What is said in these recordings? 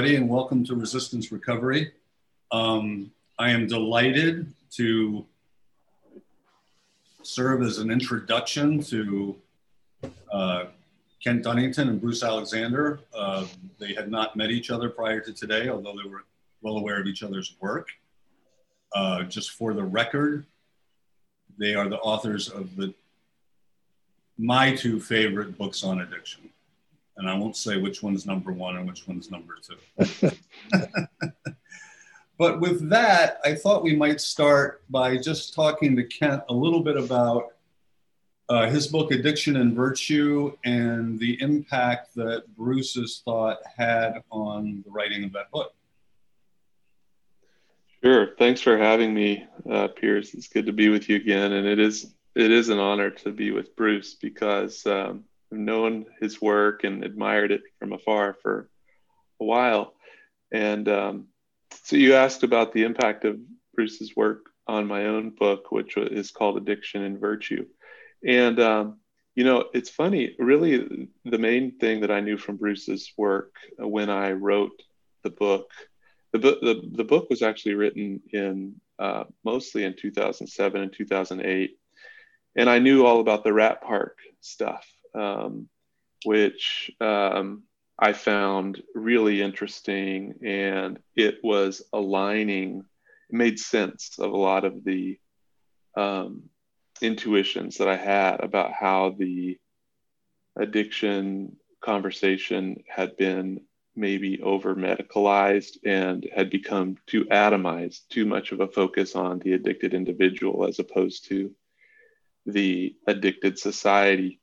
Everybody, and welcome to Resistance Recovery. Um, I am delighted to serve as an introduction to uh, Kent Dunnington and Bruce Alexander. Uh, they had not met each other prior to today, although they were well aware of each other's work. Uh, just for the record, they are the authors of the my two favorite books on addiction and I won't say which one's number one and which one's number two. but with that, I thought we might start by just talking to Kent a little bit about uh, his book, Addiction and Virtue, and the impact that Bruce's thought had on the writing of that book. Sure. Thanks for having me, uh, Piers. It's good to be with you again, and it is it is an honor to be with Bruce because um, known his work and admired it from afar for a while. And um, so you asked about the impact of Bruce's work on my own book, which is called Addiction and Virtue. And, um, you know, it's funny, really, the main thing that I knew from Bruce's work when I wrote the book, the, book, the, the book was actually written in uh, mostly in 2007 and 2008. And I knew all about the Rat Park stuff um, which um, I found really interesting. And it was aligning, it made sense of a lot of the um, intuitions that I had about how the addiction conversation had been maybe over medicalized and had become too atomized, too much of a focus on the addicted individual as opposed to the addicted society.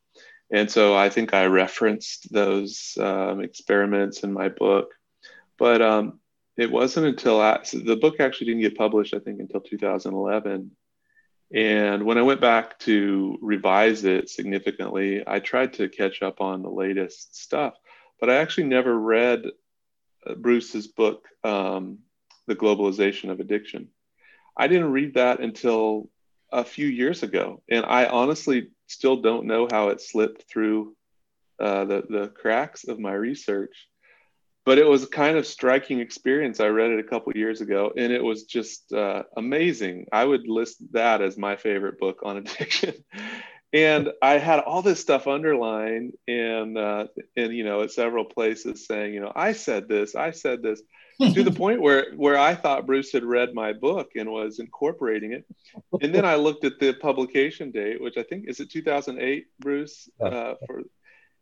And so I think I referenced those um, experiments in my book. But um, it wasn't until I, so the book actually didn't get published, I think, until 2011. And when I went back to revise it significantly, I tried to catch up on the latest stuff. But I actually never read uh, Bruce's book, um, The Globalization of Addiction. I didn't read that until a few years ago. And I honestly still don't know how it slipped through uh, the, the cracks of my research. But it was a kind of striking experience. I read it a couple years ago and it was just uh, amazing. I would list that as my favorite book on addiction. and I had all this stuff underlined and, uh, and, you know, at several places saying, you know, I said this, I said this to the point where where I thought Bruce had read my book and was incorporating it. And then I looked at the publication date, which I think is it 2008, Bruce. Uh, for,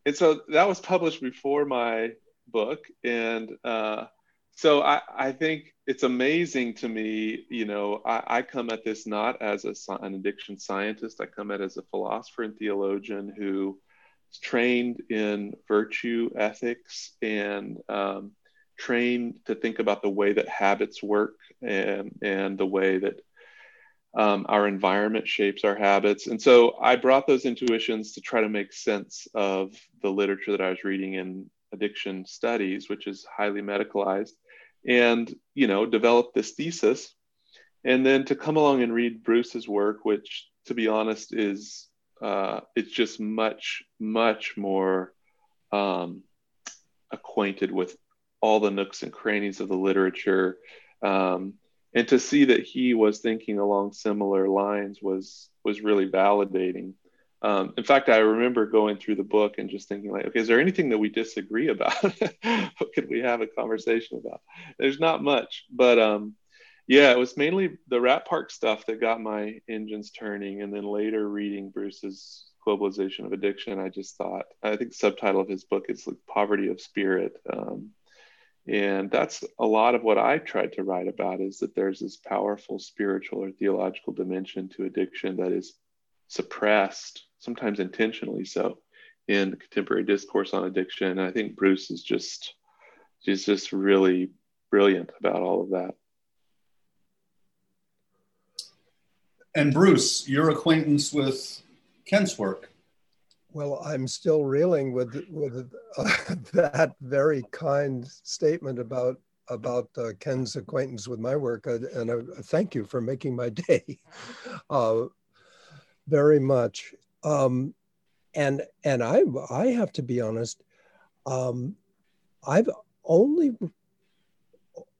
and so that was published before my book, and uh, so I, I think it's amazing to me. You know, I, I come at this not as a, an addiction scientist. I come at it as a philosopher and theologian who trained in virtue ethics and um, trained to think about the way that habits work and, and the way that um, our environment shapes our habits. And so I brought those intuitions to try to make sense of the literature that I was reading in addiction studies, which is highly medicalized, and you know, develop this thesis. And then to come along and read Bruce's work, which to be honest is uh, it's just much, much more um, acquainted with all the nooks and crannies of the literature. Um, and to see that he was thinking along similar lines was was really validating. Um, in fact, I remember going through the book and just thinking, like, okay, is there anything that we disagree about? what could we have a conversation about? There's not much, but um, yeah, it was mainly the Rat Park stuff that got my engines turning, and then later reading Bruce's Globalization of Addiction, I just thought, I think the subtitle of his book is like Poverty of Spirit. Um, and that's a lot of what I tried to write about is that there's this powerful spiritual or theological dimension to addiction that is suppressed, sometimes intentionally so, in contemporary discourse on addiction. I think Bruce is just, he's just really brilliant about all of that. And Bruce, your acquaintance with Kent's work. Well, I'm still reeling with with uh, that very kind statement about about uh, Ken's acquaintance with my work, uh, and uh, thank you for making my day, uh, very much. Um, and and I I have to be honest, um, I've only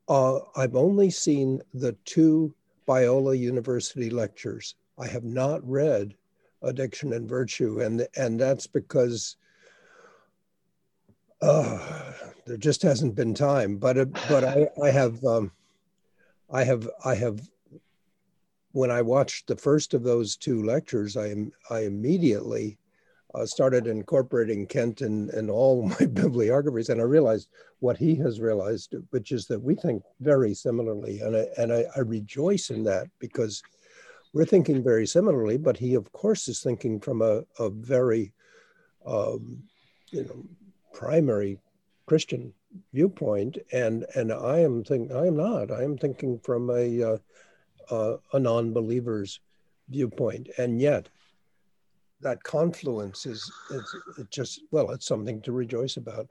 uh, I've only seen the two Biola University lectures. I have not read Addiction and Virtue, and and that's because uh, there just hasn't been time. But uh, but I I have um, I have I have when I watched the first of those two lectures, I am I immediately uh, started incorporating Kent in, in all my bibliographies, and I realized what he has realized, which is that we think very similarly, and I, and I, I rejoice in that because we're thinking very similarly, but he, of course, is thinking from a, a very, um, you know, primary Christian viewpoint, and and I am thinking I am not. I am thinking from a uh, uh, a non-believer's viewpoint, and yet that confluence is, is just well it's something to rejoice about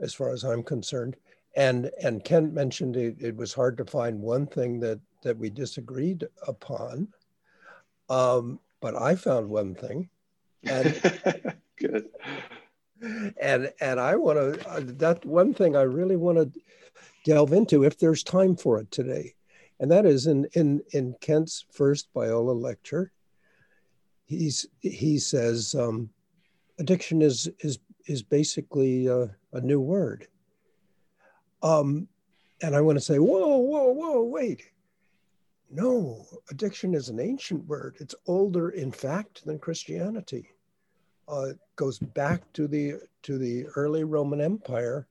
as far as i'm concerned. And and kent mentioned it, it was hard to find one thing that that we disagreed upon um, but i found one thing and good and and i want to uh, that one thing i really want to delve into if there's time for it today and that is in in in kent's first biola lecture he's he says um, addiction is is is basically uh, a new word. Um, and I want to say, whoa, whoa, whoa, wait. No, addiction is an ancient word. It's older, in fact, than Christianity. Uh, it goes back to the to the early Roman Empire,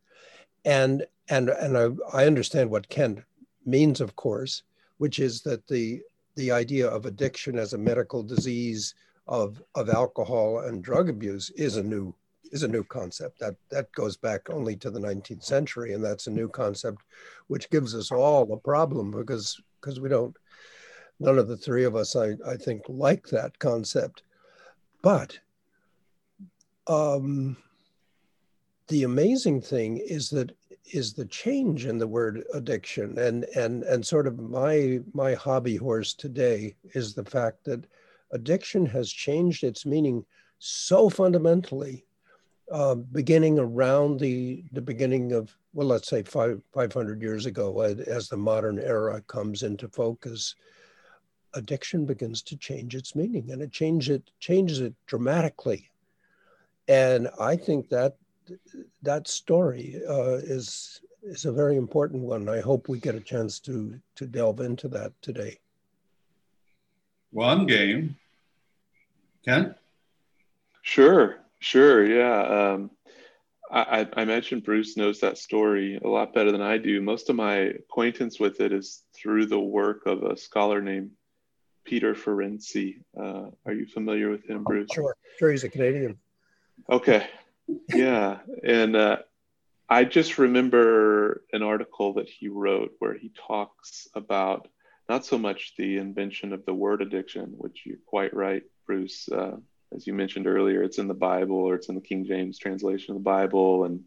and and and I, I understand what Kent means, of course, which is that the the idea of addiction as a medical disease of, of alcohol and drug abuse is a new is a new concept that that goes back only to the 19th century and that's a new concept which gives us all a problem because because we don't none of the three of us i, I think like that concept. But um, the amazing thing is that is the change in the word addiction and and and sort of my my hobby horse today is the fact that addiction has changed its meaning so fundamentally, uh, beginning around the, the beginning of, well, let's say five, 500 years ago, as the modern era comes into focus, addiction begins to change its meaning and it changes it, changes it dramatically. And I think that that story uh, is is a very important one. I hope we get a chance to to delve into that today. Well, I'm game. Ken? Sure, sure, yeah. Um, I, I mentioned Bruce knows that story a lot better than I do. Most of my acquaintance with it is through the work of a scholar named Peter Ferentzy. Uh, are you familiar with him, Bruce? Sure, sure. He's a Canadian. Okay, yeah, and uh, I just remember an article that he wrote where he talks about not so much the invention of the word addiction, which you're quite right, Bruce. Uh, as you mentioned earlier, it's in the Bible or it's in the King James translation of the Bible, and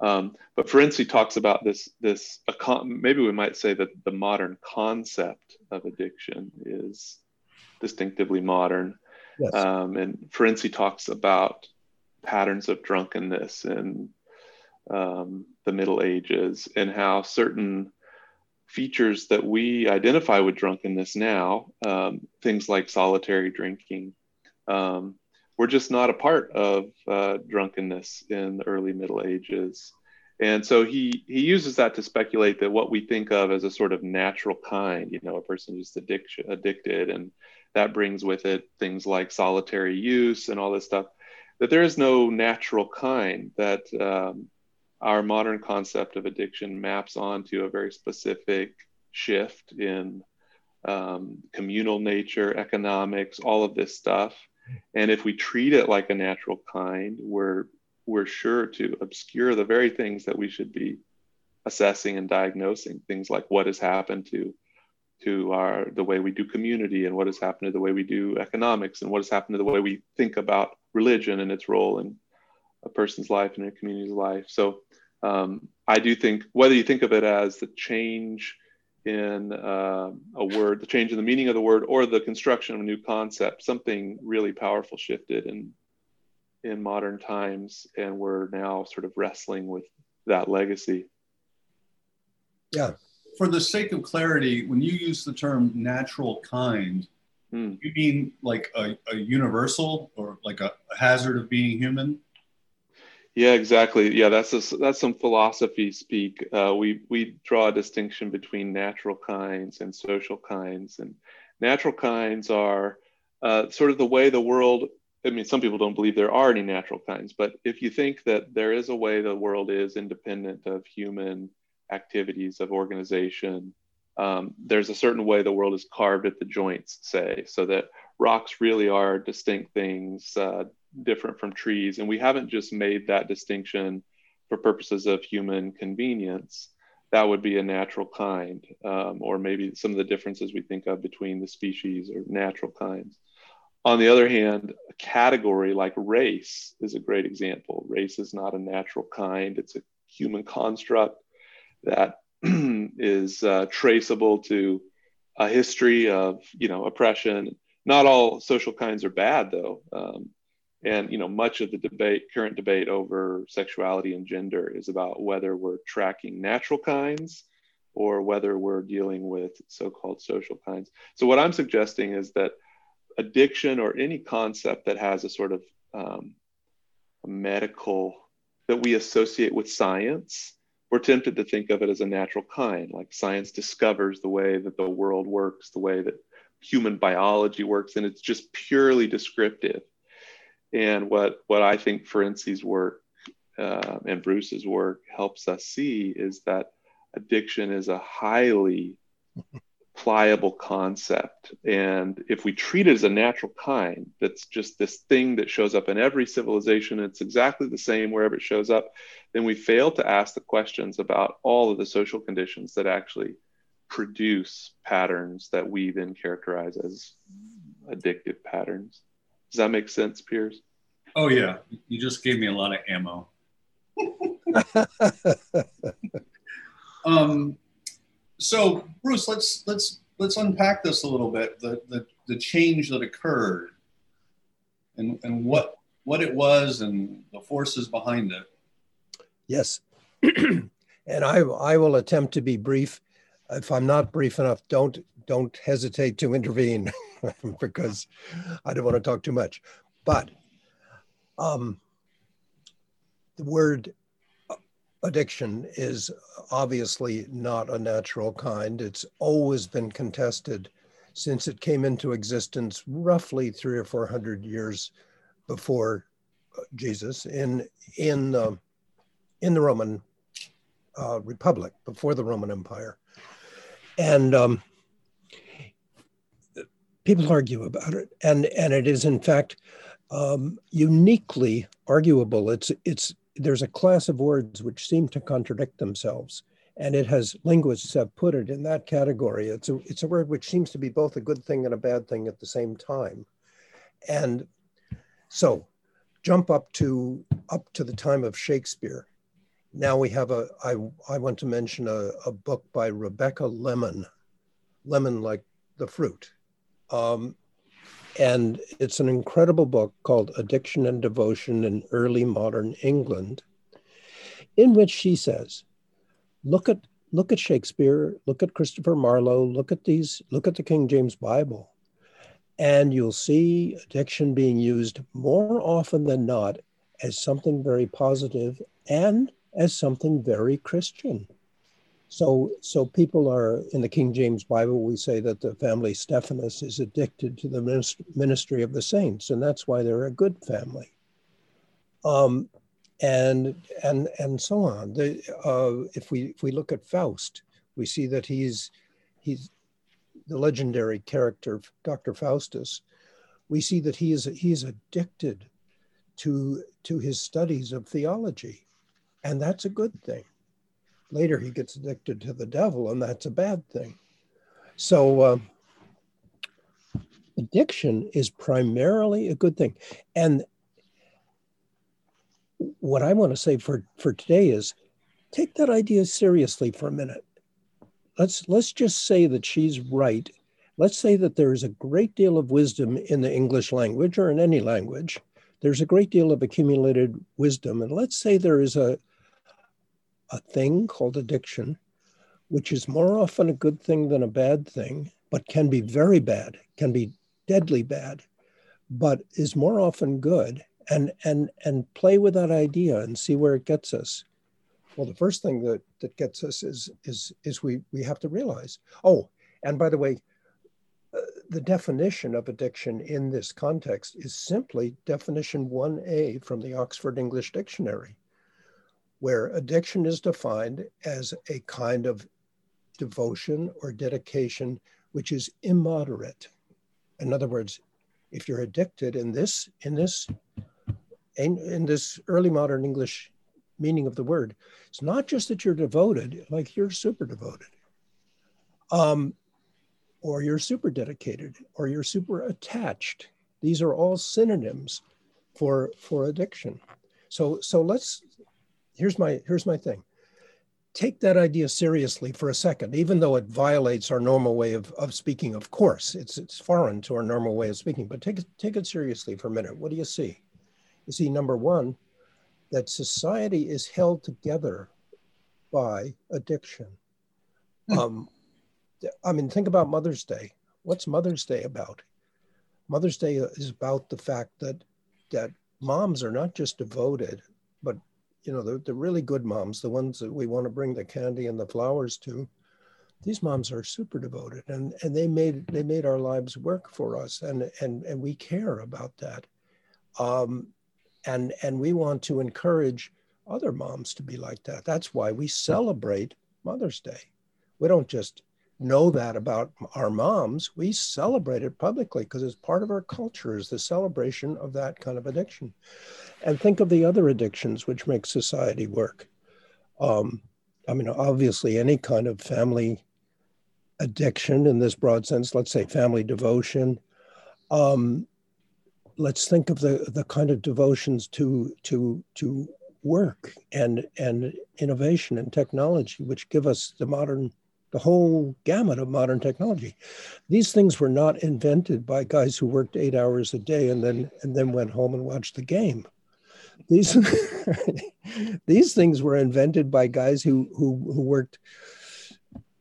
um, but Ferentzy talks about this this maybe we might say that the modern concept of addiction is distinctively modern. Yes. Um, and Ferentzy talks about patterns of drunkenness in um, the Middle Ages and how certain features that we identify with drunkenness now, um, things like solitary drinking, um, were just not a part of uh, drunkenness in the early Middle Ages. And so he, he uses that to speculate that what we think of as a sort of natural kind, you know, a person who's addiction, addicted, and that brings with it things like solitary use and all this stuff, that there is no natural kind that um, our modern concept of addiction maps onto a very specific shift in um, communal nature, economics, all of this stuff. And if we treat it like a natural kind, we're we're sure to obscure the very things that we should be assessing and diagnosing. Things like what has happened to to our the way we do community and what has happened to the way we do economics and what has happened to the way we think about religion and its role in a person's life and a community's life. So um, I do think whether you think of it as the change in uh, a word, the change in the meaning of the word, or the construction of a new concept, something really powerful shifted in in modern times, and we're now sort of wrestling with that legacy. Yeah. For the sake of clarity, when you use the term natural kind, hmm. you mean like a, a universal or like a, a hazard of being human? Yeah, exactly. Yeah, that's a, that's some philosophy speak. Uh, we we draw a distinction between natural kinds and social kinds, and natural kinds are uh, sort of the way the world. I mean, some people don't believe there are any natural kinds, but if you think that there is a way the world is independent of human activities of organization, um, there's a certain way the world is carved at the joints, say, so that rocks really are distinct things. Uh, different from trees. And we haven't just made that distinction for purposes of human convenience. That would be a natural kind, um, or maybe some of the differences we think of between the species or natural kinds. On the other hand, a category like race is a great example. Race is not a natural kind, it's a human construct that is uh, traceable to a history of you know oppression. Not all social kinds are bad, though. Um, and you know much of the debate current debate over sexuality and gender is about whether we're tracking natural kinds or whether we're dealing with so-called social kinds. So what i'm suggesting is that addiction or any concept that has a sort of um, medical that we associate with science we're tempted to think of it as a natural kind. Like science discovers the way that the world works the way that human biology works and it's just purely descriptive and what what I think Ferentzy's work uh, and Bruce's work helps us see is that addiction is a highly pliable concept. And if we treat it as a natural kind, that's just this thing that shows up in every civilization, it's exactly the same wherever it shows up, then we fail to ask the questions about all of the social conditions that actually produce patterns that we then characterize as addictive patterns. Does that make sense, Piers? Oh yeah, you just gave me a lot of ammo. um, so Bruce, let's let's let's unpack this a little bit. The the, the change that occurred, and and what what it was, and the forces behind it. Yes, and I I will attempt to be brief. If I'm not brief enough, don't don't hesitate to intervene. because I don't want to talk too much. But um, the word addiction is obviously not a natural kind. It's always been contested since it came into existence roughly three or four hundred years before uh, Jesus in in uh, in the Roman uh, Republic before the Roman Empire, and um, people argue about it, and and it is in fact um, uniquely arguable. It's it's there's a class of words which seem to contradict themselves, and it has linguists have put it in that category. It's a it's a word which seems to be both a good thing and a bad thing at the same time, and so jump up to up to the time of Shakespeare. Now we have a I I want to mention a, a book by Rebecca Lemon, lemon like the fruit um, and it's an incredible book called Addiction and Devotion in Early Modern England, in which she says, look at look at Shakespeare, look at Christopher Marlowe, look at these, look at the King James Bible, and you'll see addiction being used more often than not as something very positive and as something very Christian. So, so people are in the King James Bible. We say that the family Stephanas is addicted to the ministry of the saints, and that's why they're a good family. Um, and and and so on. The, uh, if we if we look at Faust, we see that he's he's the legendary character Dr. Faustus, we see that he is he is addicted to to his studies of theology, and that's a good thing. Later, he gets addicted to the devil, and that's a bad thing. So, uh, addiction is primarily a good thing, and what I want to say for for today is take that idea seriously for a minute. Let's let's just say that she's right. Let's say that there is a great deal of wisdom in the English language or in any language. There's a great deal of accumulated wisdom. And let's say there is a, a thing called addiction, which is more often a good thing than a bad thing, but can be very bad, can be deadly bad, but is more often good. And, and, and play with that idea and see where it gets us. Well, the first thing that, that gets us is, is, is we, we have to realize, oh, and by the way, uh, the definition of addiction in this context is simply definition 1A from the Oxford English Dictionary, where addiction is defined as a kind of devotion or dedication which is immoderate. In other words, if you're addicted in this in this in, in this early modern English meaning of the word. It's not just that you're devoted, like you're super devoted, um, or you're super dedicated, or you're super attached. These are all synonyms for for addiction. So so let's here's my here's my thing. Take that idea seriously for a second, even though it violates our normal way of, of speaking. Of course, it's it's foreign to our normal way of speaking, but take it take it seriously for a minute. What do you see? You see, number one, that society is held together by addiction. Mm. Um, I mean, think about Mother's Day. What's Mother's Day about? Mother's Day is about the fact that that moms are not just devoted, but you know, the, the really good moms, the ones that we want to bring the candy and the flowers to, these moms are super devoted and, and they made they made our lives work for us and and and we care about that. Um, and and we want to encourage other moms to be like that. That's why we celebrate mother's day. We don't just know that about our moms we celebrate it publicly because it's part of our culture is the celebration of that kind of addiction. And think of the other addictions which make society work. Um, i mean obviously any kind of family addiction in this broad sense let's say family devotion um, let's think of the, the kind of devotions to, to, to work and, and innovation and technology, which give us the modern, the whole gamut of modern technology. These things were not invented by guys who worked eight hours a day and then, and then went home and watched the game. These, these things were invented by guys who, who, who worked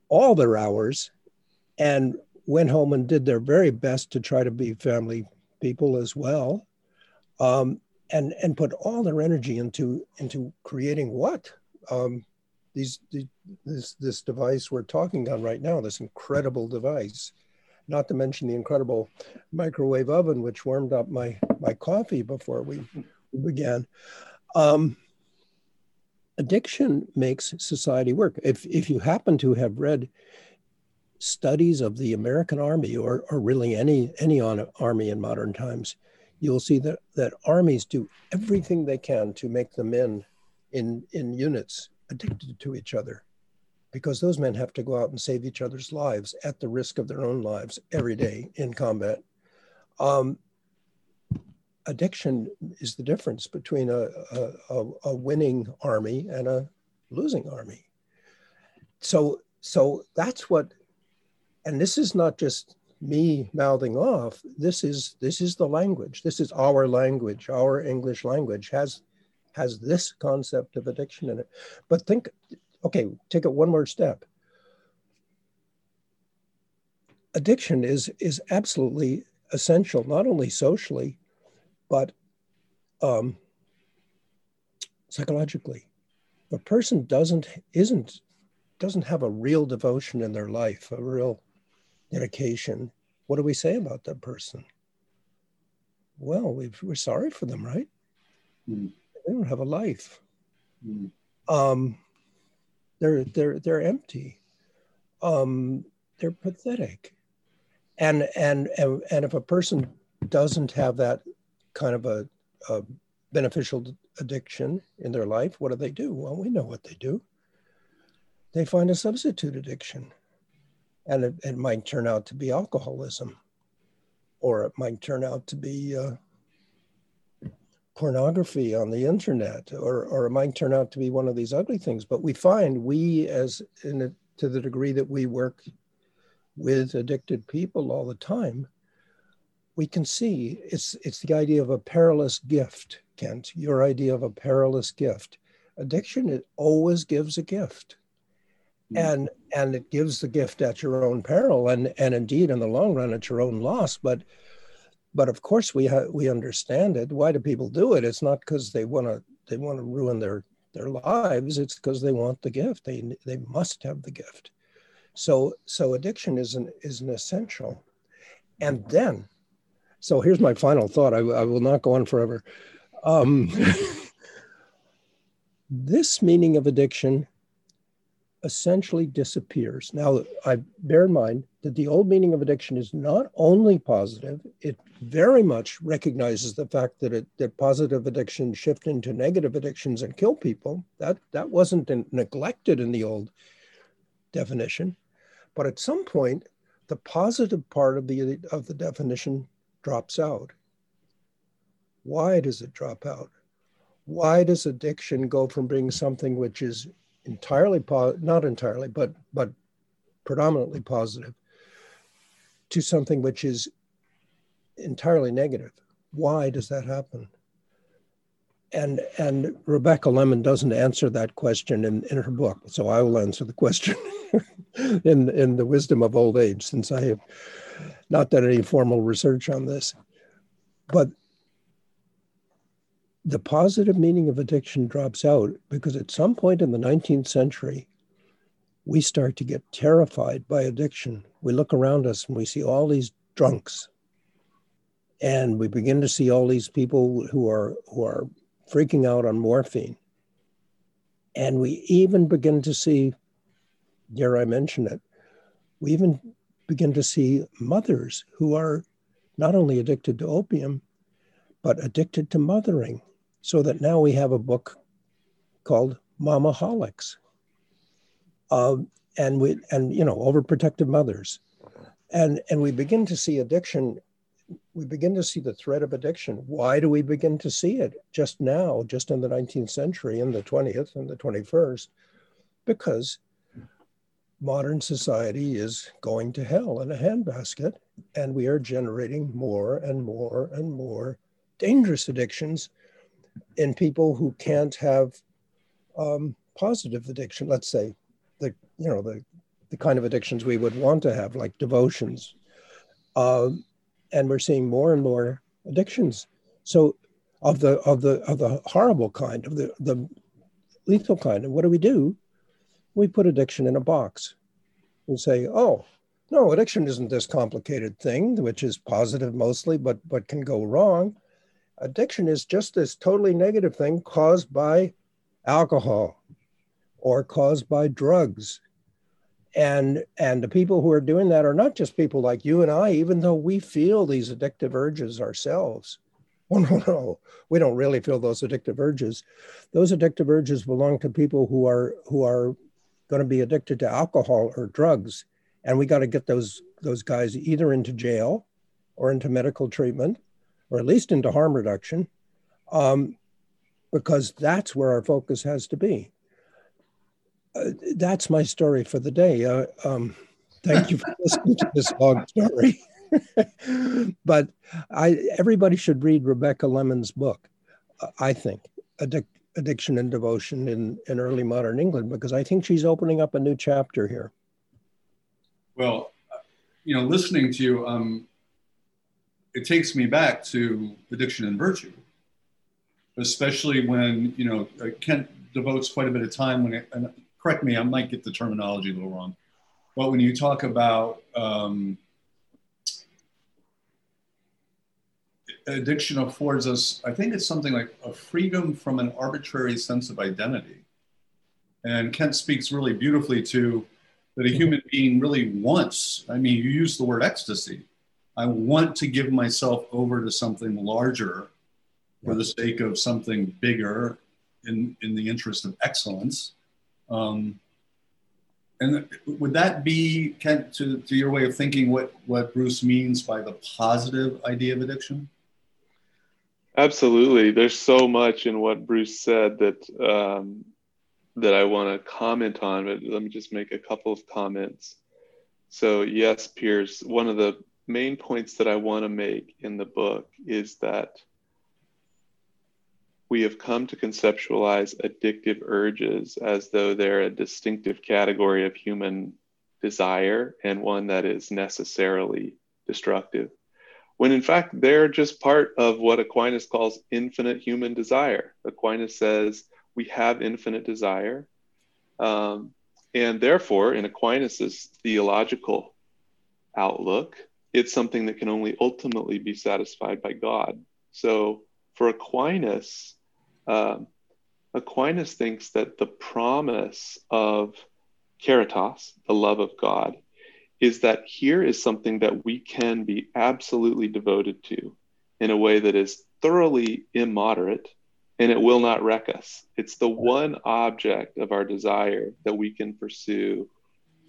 all their hours and went home and did their very best to try to be family people as well, um, and and put all their energy into into creating what um, these, this this device we're talking on right now, this incredible device. Not to mention the incredible microwave oven, which warmed up my my coffee before we, began. Um, addiction makes society work. If if you happen to have read studies of the American Army or, or really any, any army in modern times, you'll see that, that armies do everything they can to make the men in, in units addicted to each other because those men have to go out and save each other's lives at the risk of their own lives every day in combat. Um, addiction is the difference between a, a, a, winning army and a losing army. So, so that's what and this is not just me mouthing off this is this is the language this is our language our english language has has this concept of addiction in it but think okay take it one more step addiction is is absolutely essential not only socially but um, psychologically a person doesn't isn't doesn't have a real devotion in their life a real dedication, what do we say about that person? Well, we are sorry for them, right? Mm. They don't have a life. Mm. Um, they're they're they're empty. Um, they're pathetic. And, and, and, and if a person doesn't have that kind of a, a beneficial addiction in their life, what do they do? Well, we know what they do. They find a substitute addiction. And it, it might turn out to be alcoholism, or it might turn out to be uh, pornography on the internet, or, or it might turn out to be one of these ugly things. But we find we, as in a, to the degree that we work with addicted people all the time, we can see it's it's the idea of a perilous gift, Kent. Your idea of a perilous gift. Addiction it always gives a gift. Mm-hmm. And and it gives the gift at your own peril and and indeed in the long run at your own loss. But but of course we ha- we understand it. Why do people do it? It's not because they want to they want to ruin their their lives. It's because they want the gift. They they must have the gift. So so addiction is an is an essential. And then so here's my final thought. I, I will not go on forever. Um, this meaning of addiction essentially disappears. Now, I bear in mind that the old meaning of addiction is not only positive, it very much recognizes the fact that it, that positive addictions shift into negative addictions and kill people. That, that wasn't in, neglected in the old definition. But at some point, the positive part of the, of the definition drops out. Why does it drop out? Why does addiction go from being something which is entirely po- not entirely, but but predominantly positive, to something which is entirely negative? Why does that happen? And and Rebecca Lemon doesn't answer that question in, in her book, so I will answer the question in in the wisdom of old age, since I have not done any formal research on this. But the positive meaning of addiction drops out because at some point in the 19th century, we start to get terrified by addiction. We look around us and we see all these drunks. And we begin to see all these people who are who are freaking out on morphine. And we even begin to see, dare I mention it, we even begin to see mothers who are not only addicted to opium, but addicted to mothering. So that now we have a book called Momaholics. Um, and we and you know overprotective mothers and and we begin to see addiction we begin to see the threat of addiction why do we begin to see it just now just in the 19th century in the 20th and the 21st because modern society is going to hell in a handbasket, and we are generating more and more and more dangerous addictions in people who can't have um, positive addiction. Let's say the you know the the kind of addictions we would want to have, like devotions, uh, and we're seeing more and more addictions. So of the of the of the horrible kind, of the the lethal kind. And what do we do? we put addiction in a box and say, oh, no, addiction isn't this complicated thing, which is positive mostly, but but can go wrong. Addiction is just this totally negative thing caused by alcohol or caused by drugs. And and the people who are doing that are not just people like you and I, even though we feel these addictive urges ourselves. Oh no, no, we don't really feel those addictive urges. Those addictive urges belong to people who are who are going to be addicted to alcohol or drugs. And we got to get those, those guys either into jail or into medical treatment, or at least into harm reduction, um, because that's where our focus has to be. Uh, that's my story for the day. Uh, um, thank you for listening to this long story. but I, everybody should read Rebecca Lemon's book, I think, Addic- addiction and devotion in, in early modern England because I think she's opening up a new chapter here. Well, you know, listening to you, um, it takes me back to addiction and virtue, especially when, you know, uh, Kent devotes quite a bit of time when it, and correct me, I might get the terminology a little wrong, but when you talk about um, addiction affords us, I think it's something like a freedom from an arbitrary sense of identity. And Kent speaks really beautifully to that a human being really wants. I mean, you use the word ecstasy. I want to give myself over to something larger for the sake of something bigger in, in the interest of excellence. Um, and would that be, Kent, to, to your way of thinking, what, what Bruce means by the positive idea of addiction? Absolutely. There's so much in what Bruce said that um, that I want to comment on, but let me just make a couple of comments. So, yes, Piers, one of the main points that I want to make in the book is that we have come to conceptualize addictive urges as though they're a distinctive category of human desire and one that is necessarily destructive. When in fact, they're just part of what Aquinas calls infinite human desire. Aquinas says we have infinite desire. Um, and therefore, in Aquinas' theological outlook, it's something that can only ultimately be satisfied by God. So for Aquinas, uh, Aquinas thinks that the promise of caritas, the love of God, is that here is something that we can be absolutely devoted to in a way that is thoroughly immoderate and it will not wreck us. It's the one object of our desire that we can pursue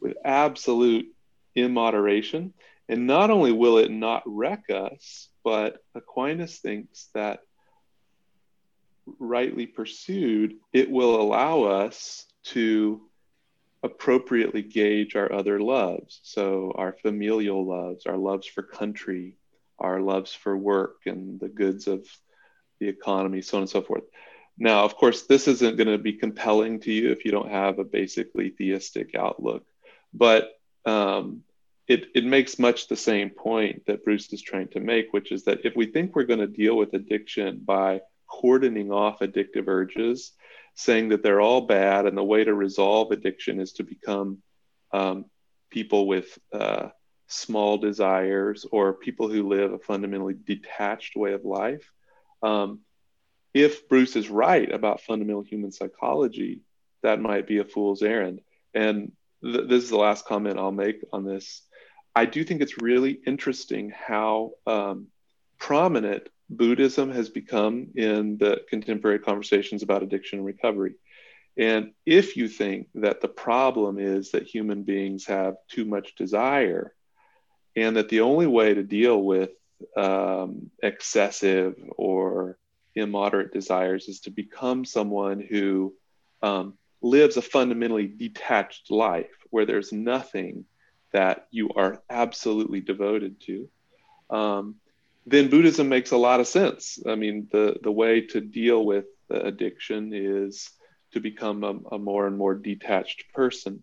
with absolute immoderation. And not only will it not wreck us, but Aquinas thinks that rightly pursued, it will allow us to appropriately gauge our other loves. So, our familial loves, our loves for country, our loves for work and the goods of the economy, so on and so forth. Now, of course, this isn't going to be compelling to you if you don't have a basically theistic outlook, but um, it, it makes much the same point that Bruce is trying to make, which is that if we think we're going to deal with addiction by cordoning off addictive urges, saying that they're all bad, and the way to resolve addiction is to become um, people with uh, small desires or people who live a fundamentally detached way of life, um, if Bruce is right about fundamental human psychology, that might be a fool's errand. And th- this is the last comment I'll make on this. I do think it's really interesting how um, prominent Buddhism has become in the contemporary conversations about addiction and recovery. And if you think that the problem is that human beings have too much desire, and that the only way to deal with um, excessive or immoderate desires is to become someone who um, lives a fundamentally detached life where there's nothing that you are absolutely devoted to. Um, then Buddhism makes a lot of sense. I mean, the, the way to deal with addiction is to become a, a more and more detached person.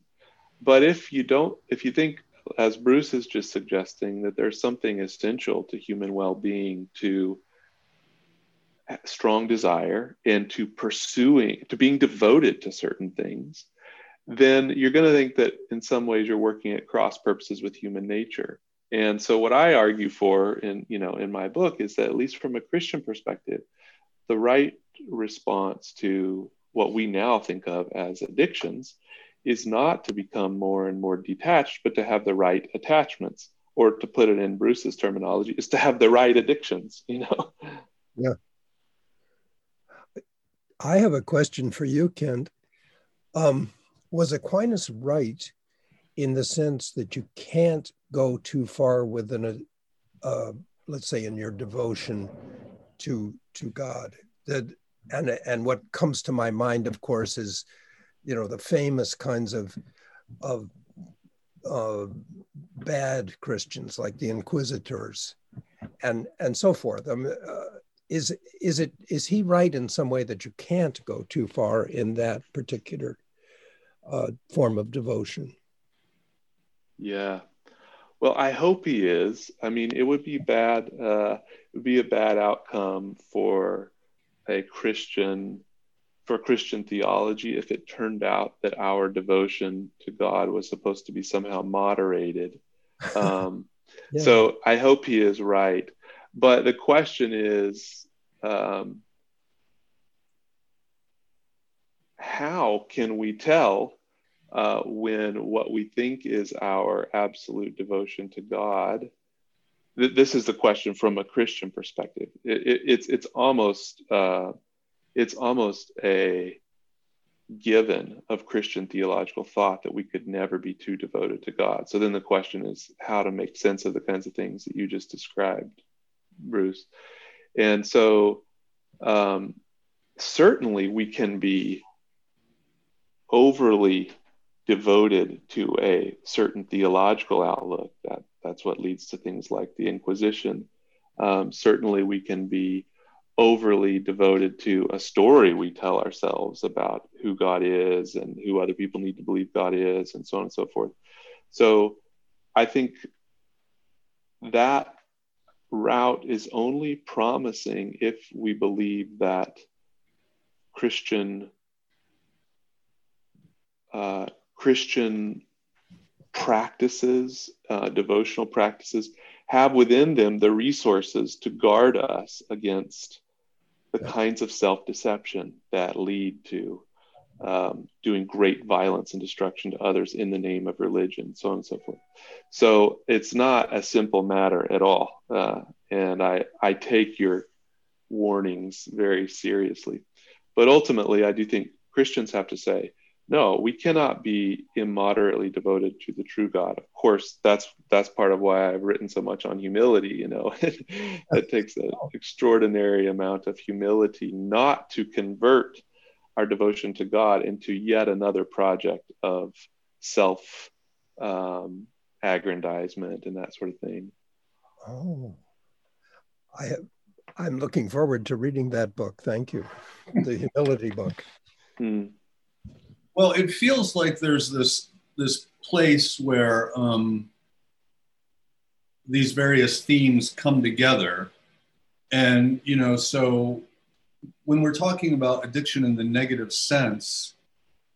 But if you don't, if you think as Bruce is just suggesting, that there's something essential to human well being to strong desire and to pursuing, to being devoted to certain things, then you're going to think that in some ways you're working at cross purposes with human nature. And so what I argue for in, you know, in my book is that at least from a Christian perspective, the right response to what we now think of as addictions is not to become more and more detached, but to have the right attachments, or to put it in Bruce's terminology, is to have the right addictions, you know? Yeah. I have a question for you, Kent. Um, was Aquinas right in the sense that you can't go too far within a, uh, let's say, in your devotion to to God? That and and what comes to my mind, of course, is you know the famous kinds of of uh, bad Christians like the Inquisitors and and so forth. Um, uh, is is it is he right in some way that you can't go too far in that particular uh, form of devotion? Yeah. Well, I hope he is. I mean, it would be bad. Uh, it would be a bad outcome for a Christian for Christian theology if it turned out that our devotion to God was supposed to be somehow moderated. Um, yeah. So I hope he is right. But the question is um, how can we tell uh, when what we think is our absolute devotion to God. Th- this is the question from a Christian perspective. It, it, it's it's almost uh, it's almost a given of Christian theological thought that we could never be too devoted to God. So then the question is how to make sense of the kinds of things that you just described, Bruce. And so um, certainly we can be overly devoted to a certain theological outlook. That that's what leads to things like the Inquisition. Um, certainly, we can be overly devoted to a story we tell ourselves about who God is and who other people need to believe God is, and so on and so forth. So, I think that route is only promising if we believe that Christian uh, Christian practices, uh, devotional practices, have within them the resources to guard us against the yeah. kinds of self deception that lead to um, doing great violence and destruction to others in the name of religion, so on and so forth. So it's not a simple matter at all. Uh, and I, I take your warnings very seriously. But ultimately, I do think Christians have to say, no, we cannot be immoderately devoted to the true God. Of course, that's that's part of why I've written so much on humility. You know, it takes an extraordinary amount of humility not to convert our devotion to God into yet another project of self um, aggrandizement and that sort of thing. Oh, I have, I'm looking forward to reading that book. Thank you, the humility book. Hmm. Well, it feels like there's this this place where um, these various themes come together, and you know, so when we're talking about addiction in the negative sense,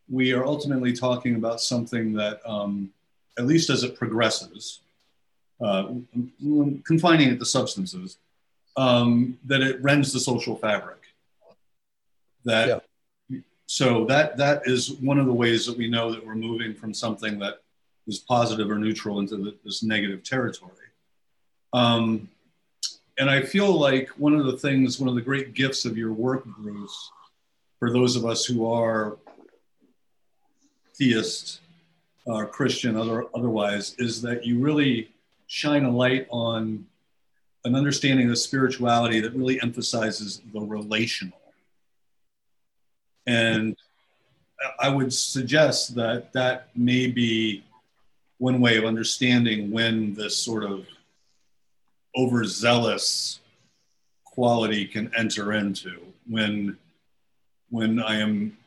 we are ultimately talking about something that, um, at least as it progresses, uh, confining it to substances, um, that it rends the social fabric. That yeah so that that is one of the ways that we know that we're moving from something that is positive or neutral into the, this negative territory. Um, and I feel like one of the things, one of the great gifts of your work, Bruce, for those of us who are theist, uh, Christian, other, otherwise, is that you really shine a light on an understanding of spirituality that really emphasizes the relational and I would suggest that that may be one way of understanding when this sort of overzealous quality can enter into when when I am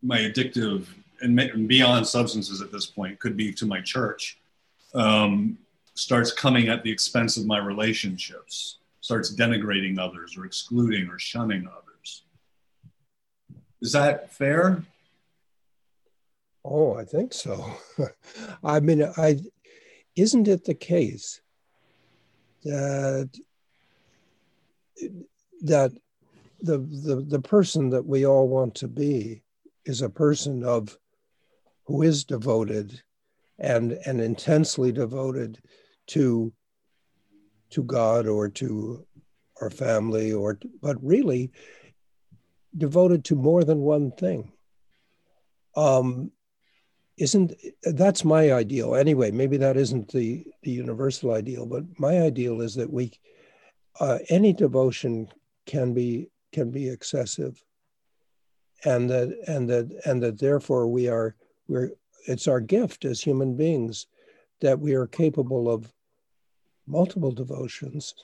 my addictive and beyond substances at this point could be to my church um, starts coming at the expense of my relationships starts denigrating others or excluding or shunning others is that fair? Oh, I think so. I mean, I isn't it the case that that the, the the person that we all want to be is a person of who is devoted and and intensely devoted to to God or to our family or but really devoted to more than one thing. Um, isn't that's my ideal anyway? Maybe that isn't the the universal ideal, but my ideal is that we uh, any devotion can be can be excessive, and that and that and that therefore we are we're it's our gift as human beings that we are capable of multiple devotions,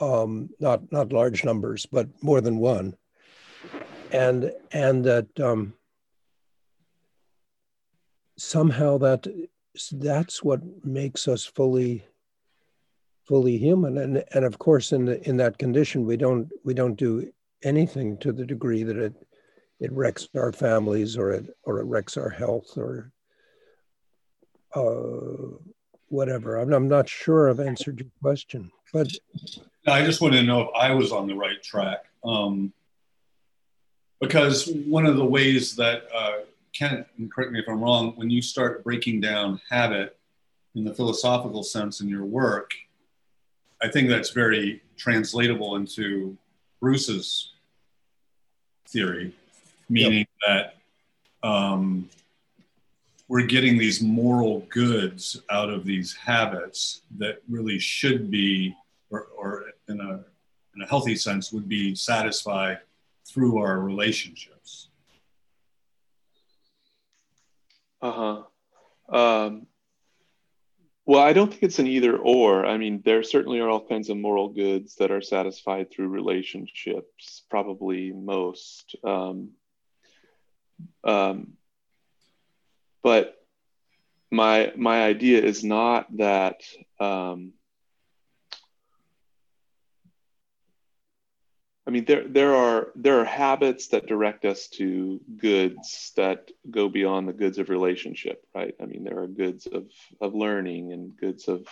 um, not not large numbers, but more than one and and that um, somehow that that's what makes us fully fully human. And and of course in the, in that condition we don't we don't do anything to the degree that it it wrecks our families or it or it wrecks our health or uh, whatever. I'm, I'm not sure i've answered your question but i just wanted to know if i was on the right track. Um, because one of the ways that uh, Kent, and correct me if I'm wrong, when you start breaking down habit in the philosophical sense in your work, I think that's very translatable into Bruce's theory, meaning yep. that um, we're getting these moral goods out of these habits that really should be, or, or in, a, in a healthy sense, would be satisfied through our relationships. Uh huh. Um, well, I don't think it's an either or. I mean, there certainly are all kinds of moral goods that are satisfied through relationships, probably most. Um, um, but my my idea is not that um, I mean, there there are there are habits that direct us to goods that go beyond the goods of relationship, right? I mean, there are goods of of learning and goods of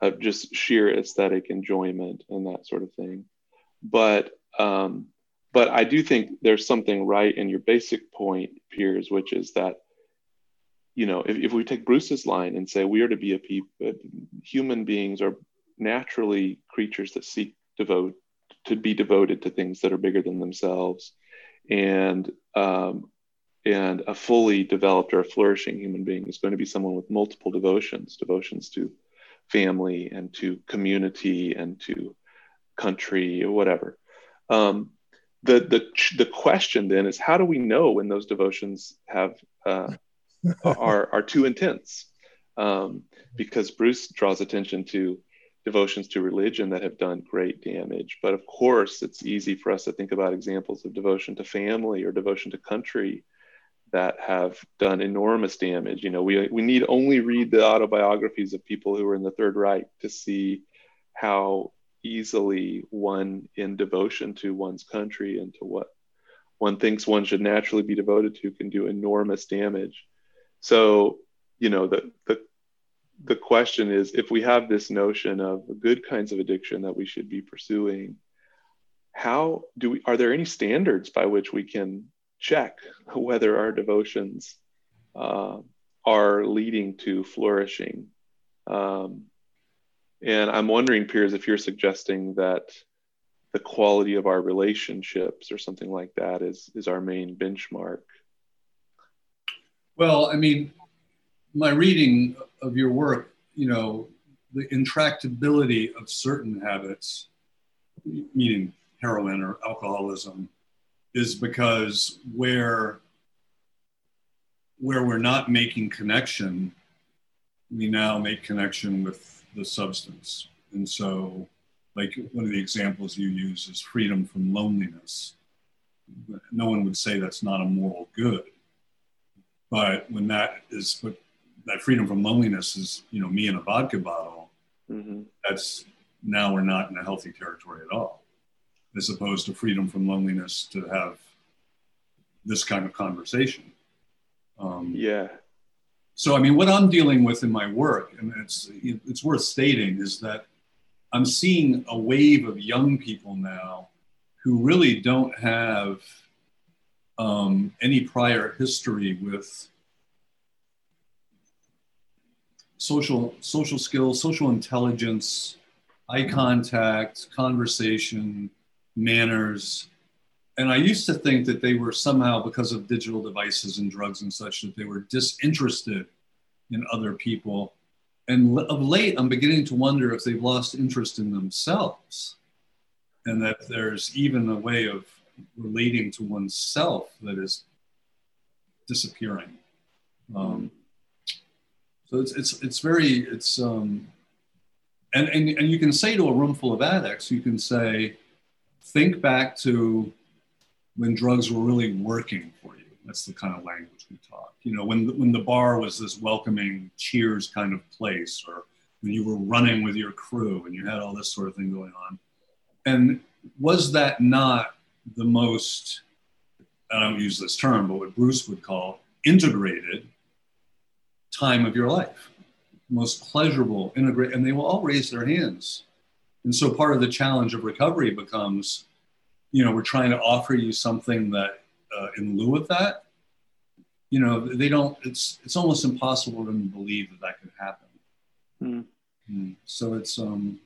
of just sheer aesthetic enjoyment and that sort of thing. But um, but I do think there's something right in your basic point, Piers, which is that you know if, if we take Bruce's line and say we are to be a people, human beings are naturally creatures that seek devote to be devoted to things that are bigger than themselves and um, and a fully developed or a flourishing human being is going to be someone with multiple devotions devotions to family and to community and to country or whatever. Um, the the the question then is how do we know when those devotions have uh, are are too intense? Um, because bruce draws attention to devotions to religion that have done great damage. But of course, it's easy for us to think about examples of devotion to family or devotion to country that have done enormous damage. You know, we, we need only read the autobiographies of people who were in the Third Reich to see how easily one in devotion to one's country and to what one thinks one should naturally be devoted to can do enormous damage. So, you know, the, the the question is if we have this notion of good kinds of addiction that we should be pursuing how do we are there any standards by which we can check whether our devotions uh, are leading to flourishing? Um, and i'm wondering piers if you're suggesting that the quality of our relationships or something like that is is our main benchmark. Well i mean my reading of your work, you know, the intractability of certain habits, meaning heroin or alcoholism, is because where where we're not making connection, we now make connection with the substance. And so, like one of the examples you use is freedom from loneliness. No one would say that's not a moral good. But when that is put that freedom from loneliness is you know me in a vodka bottle mm-hmm. that's now we're not in a healthy territory at all as opposed to freedom from loneliness to have this kind of conversation um, yeah so i mean what i'm dealing with in my work and it's it's worth stating is that i'm seeing a wave of young people now who really don't have um, any prior history with social social skills, social intelligence, eye contact, conversation, manners. And I used to think that they were somehow, because of digital devices and drugs and such, that they were disinterested in other people. And of late, I'm beginning to wonder if they've lost interest in themselves and that there's even a way of relating to oneself that is disappearing. Um, it's it's it's very it's um, and and and you can say to a room full of addicts, you can say, think back to when drugs were really working for you. That's the kind of language we talk. You know, when when the bar was this welcoming cheers kind of place, or when you were running with your crew and you had all this sort of thing going on. And was that not the most, I don't use this term, but what Bruce would call integrated time of your life, most pleasurable, integrate, and they will all raise their hands. And so part of the challenge of recovery becomes, you know, we're trying to offer you something that uh, in lieu of that, you know, they don't. It's it's almost impossible to believe that that could happen. Mm. Mm. So it's um.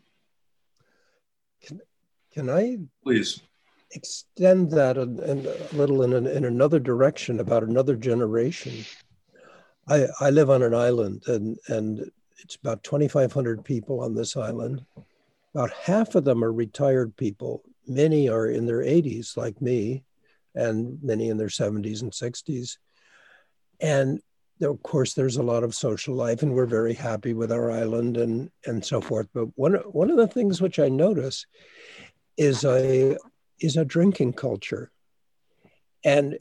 Can can I please extend that a, a little in, an, in another direction about another generation? I I live on an island and and it's about 2,500 people on this island. About half of them are retired people. Many are in their 80s, like me, and many in their 70s and 60s. And of course, there's a lot of social life, and we're very happy with our island and and so forth. But one one of the things which I notice is a is a drinking culture, and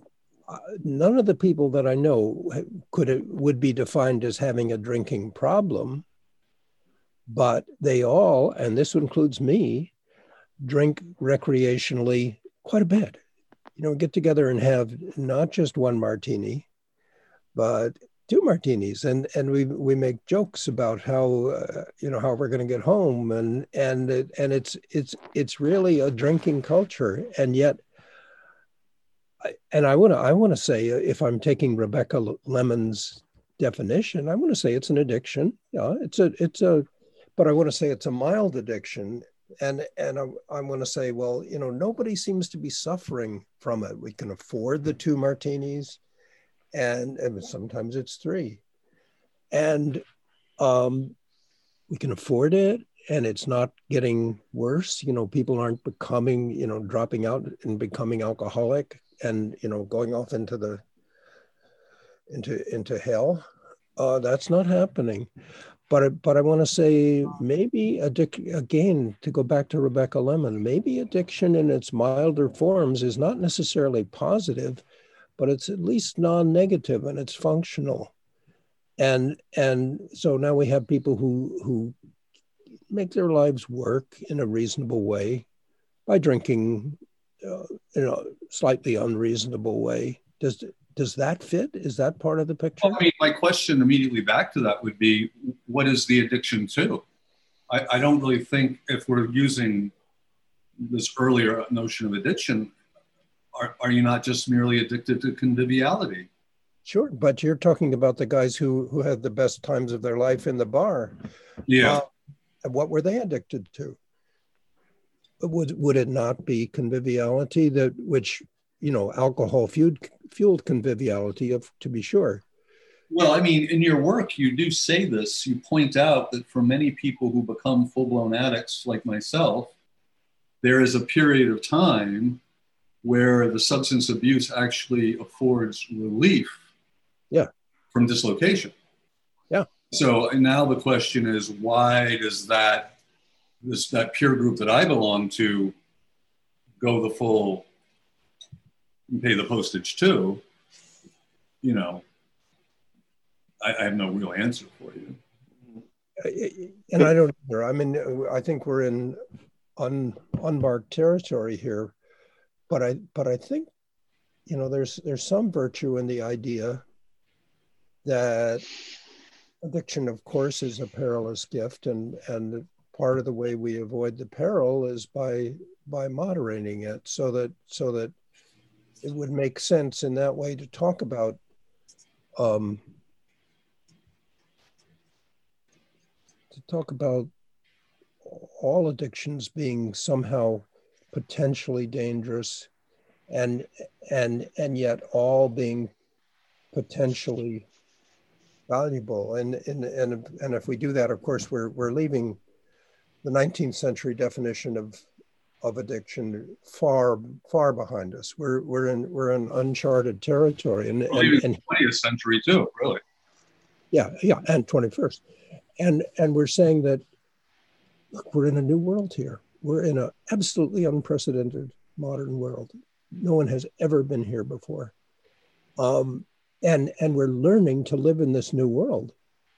none of the people that I know could would be defined as having a drinking problem, but they all, and this includes me, drink recreationally quite a bit. You know, get together and have not just one martini, but two martinis, and and we we make jokes about how uh, you know how we're going to get home, and and and it's it's it's really a drinking culture, and yet and I want to I want to say uh, if I'm taking Rebecca Lemon's definition, I want to say it's an addiction. Yeah, it's a it's a, but I want to say it's a mild addiction. And and I, I want to say, well, you know, nobody seems to be suffering from it. We can afford the two martinis, and, and sometimes it's three, and um, we can afford it, and it's not getting worse. You know, people aren't becoming, you know, dropping out and becoming alcoholic and you know going off into the into into hell uh, that's not happening. But but i want to say maybe addic- again to go back to rebecca lemon maybe addiction in its milder forms is not necessarily positive but it's at least non-negative and it's functional. And and so now we have people who who make their lives work in a reasonable way by drinking uh, in a slightly unreasonable way. Does does that fit? Is that part of the picture? Well, I mean, my question immediately back to that would be, what is the addiction to? I, I don't really think if we're using this earlier notion of addiction, are, are you not just merely addicted to conviviality? Sure, but you're talking about the guys who who had the best times of their life in the bar. Yeah. Uh, what were they addicted to? Would would it not be conviviality that which you know alcohol fueled fueled conviviality of to be sure? Well i mean in your work you do say this. You point out that for many people who become full-blown addicts like myself there is a period of time where the substance abuse actually affords relief yeah. from dislocation. Yeah. So now the question is why does that this that peer group that I belong to go the full and pay the postage too, you know, I, I have no real answer for you. And I don't either. I mean, I think we're in un, unmarked territory here, but I but I think you know there's there's some virtue in the idea that addiction, of course, is a perilous gift, and and part of the way we avoid the peril is by by moderating it so that so that it would make sense in that way to talk about um, to talk about all addictions being somehow potentially dangerous and and and yet all being potentially valuable. And and and, and if we do that of course we're we're leaving the 19th century definition of of addiction far far behind us. We're we're in we're in uncharted territory, and well, and, and 20th century too, really. Yeah, yeah, and 21st, and and we're saying that look, we're in a new world here. We're in an absolutely unprecedented modern world. No one has ever been here before, um, and and we're learning to live in this new world,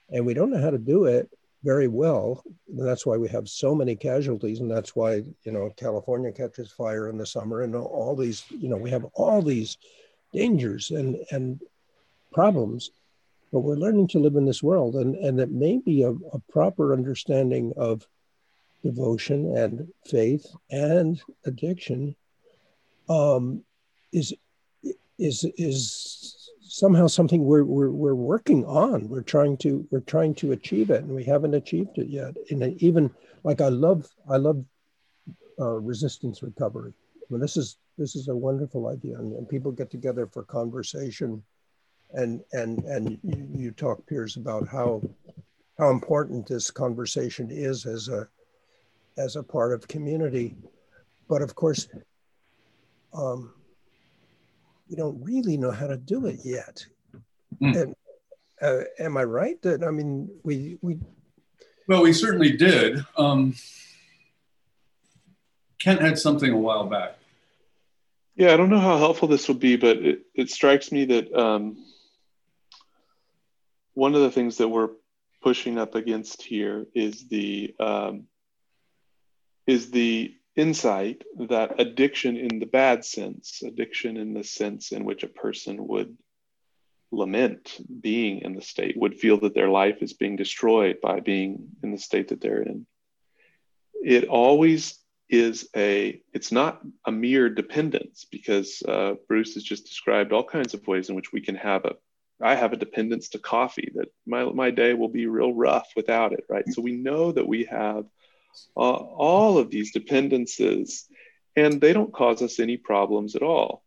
and we don't know how to do it very well. And that's why we have so many casualties. And that's why, you know, California catches fire in the summer and all these, you know, we have all these dangers and, and problems. But we're learning to live in this world. And, and that may be a, a proper understanding of devotion and faith and addiction um, is, is, is somehow something we're, we're, we're working on. We're trying to we're trying to achieve it, and we haven't achieved it yet. And even like I love I love uh, resistance recovery. I mean, this is this is a wonderful idea, and, and people get together for conversation, and and and you, you talk, Piers, about how how important this conversation is as a as a part of community. But of course, um, we don't really know how to do it yet. Mm. And uh, am I right? That I mean, we we. Well, we certainly did. Um, Kent had something a while back. Yeah, I don't know how helpful this will be, but it, it strikes me that um, one of the things that we're pushing up against here is the um, is the insight that addiction in the bad sense, addiction in the sense in which a person would lament being in the state, would feel that their life is being destroyed by being in the state that they're in. It always is a, it's not a mere dependence because uh, Bruce has just described all kinds of ways in which we can have a, I have a dependence to coffee that my, my day will be real rough without it, right? So we know that we have uh, all of these dependencies, and they don't cause us any problems at all.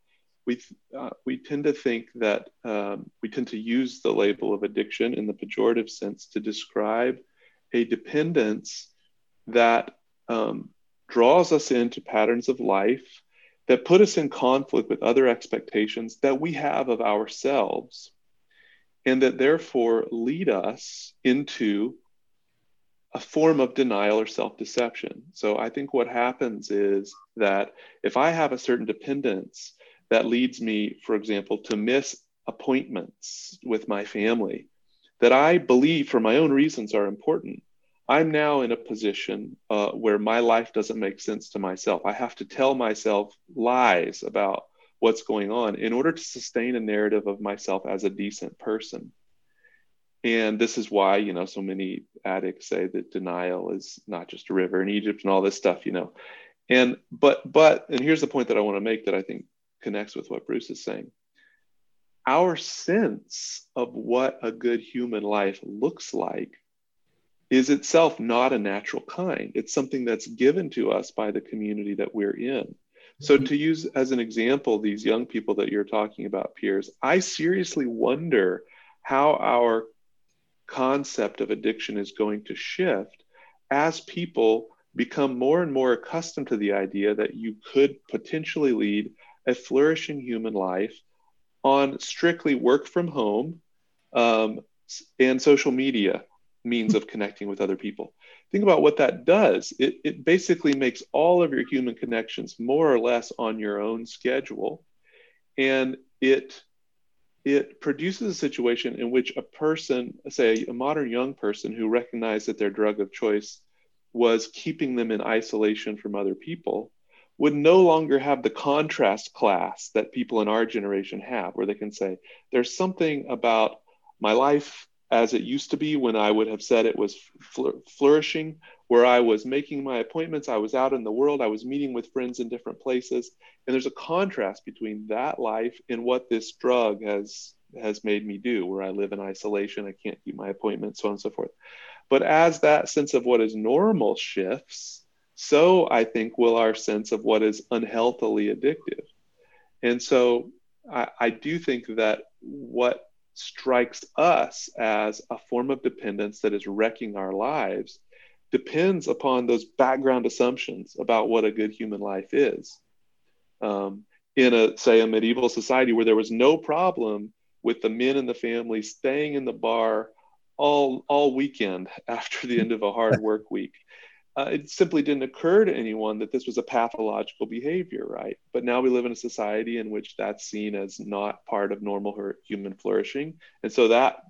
We, uh, we tend to think that um, we tend to use the label of addiction in the pejorative sense to describe a dependence that um, draws us into patterns of life that put us in conflict with other expectations that we have of ourselves, and that therefore lead us into a form of denial or self deception. So I think what happens is that if I have a certain dependence that leads me, for example, to miss appointments with my family that I believe for my own reasons are important, I'm now in a position uh, where my life doesn't make sense to myself. I have to tell myself lies about what's going on in order to sustain a narrative of myself as a decent person and this is why you know so many addicts say that denial is not just a river in egypt and all this stuff you know. And but but and here's the point that i want to make that i think connects with what bruce is saying. Our sense of what a good human life looks like is itself not a natural kind. It's something that's given to us by the community that we're in. So mm-hmm. to use as an example these young people that you're talking about Piers, i seriously wonder how our concept of addiction is going to shift as people become more and more accustomed to the idea that you could potentially lead a flourishing human life on strictly work from home um, and social media means of connecting with other people. Think about what that does. It, it basically makes all of your human connections more or less on your own schedule. And it it produces a situation in which a person, say a modern young person who recognized that their drug of choice was keeping them in isolation from other people, would no longer have the contrast class that people in our generation have, where they can say, there's something about my life as it used to be when I would have said it was flourishing, where I was making my appointments, I was out in the world, I was meeting with friends in different places. And there's a contrast between that life and what this drug has has made me do, where I live in isolation, I can't keep my appointments, so on and so forth. But as that sense of what is normal shifts, so I think will our sense of what is unhealthily addictive. And so I, I do think that what strikes us as a form of dependence that is wrecking our lives depends upon those background assumptions about what a good human life is. Um, in a say a medieval society where there was no problem with the men in the family staying in the bar all all weekend after the end of a hard work week uh, it simply didn't occur to anyone that this was a pathological behavior, right? But now we live in a society in which that's seen as not part of normal human flourishing. And so that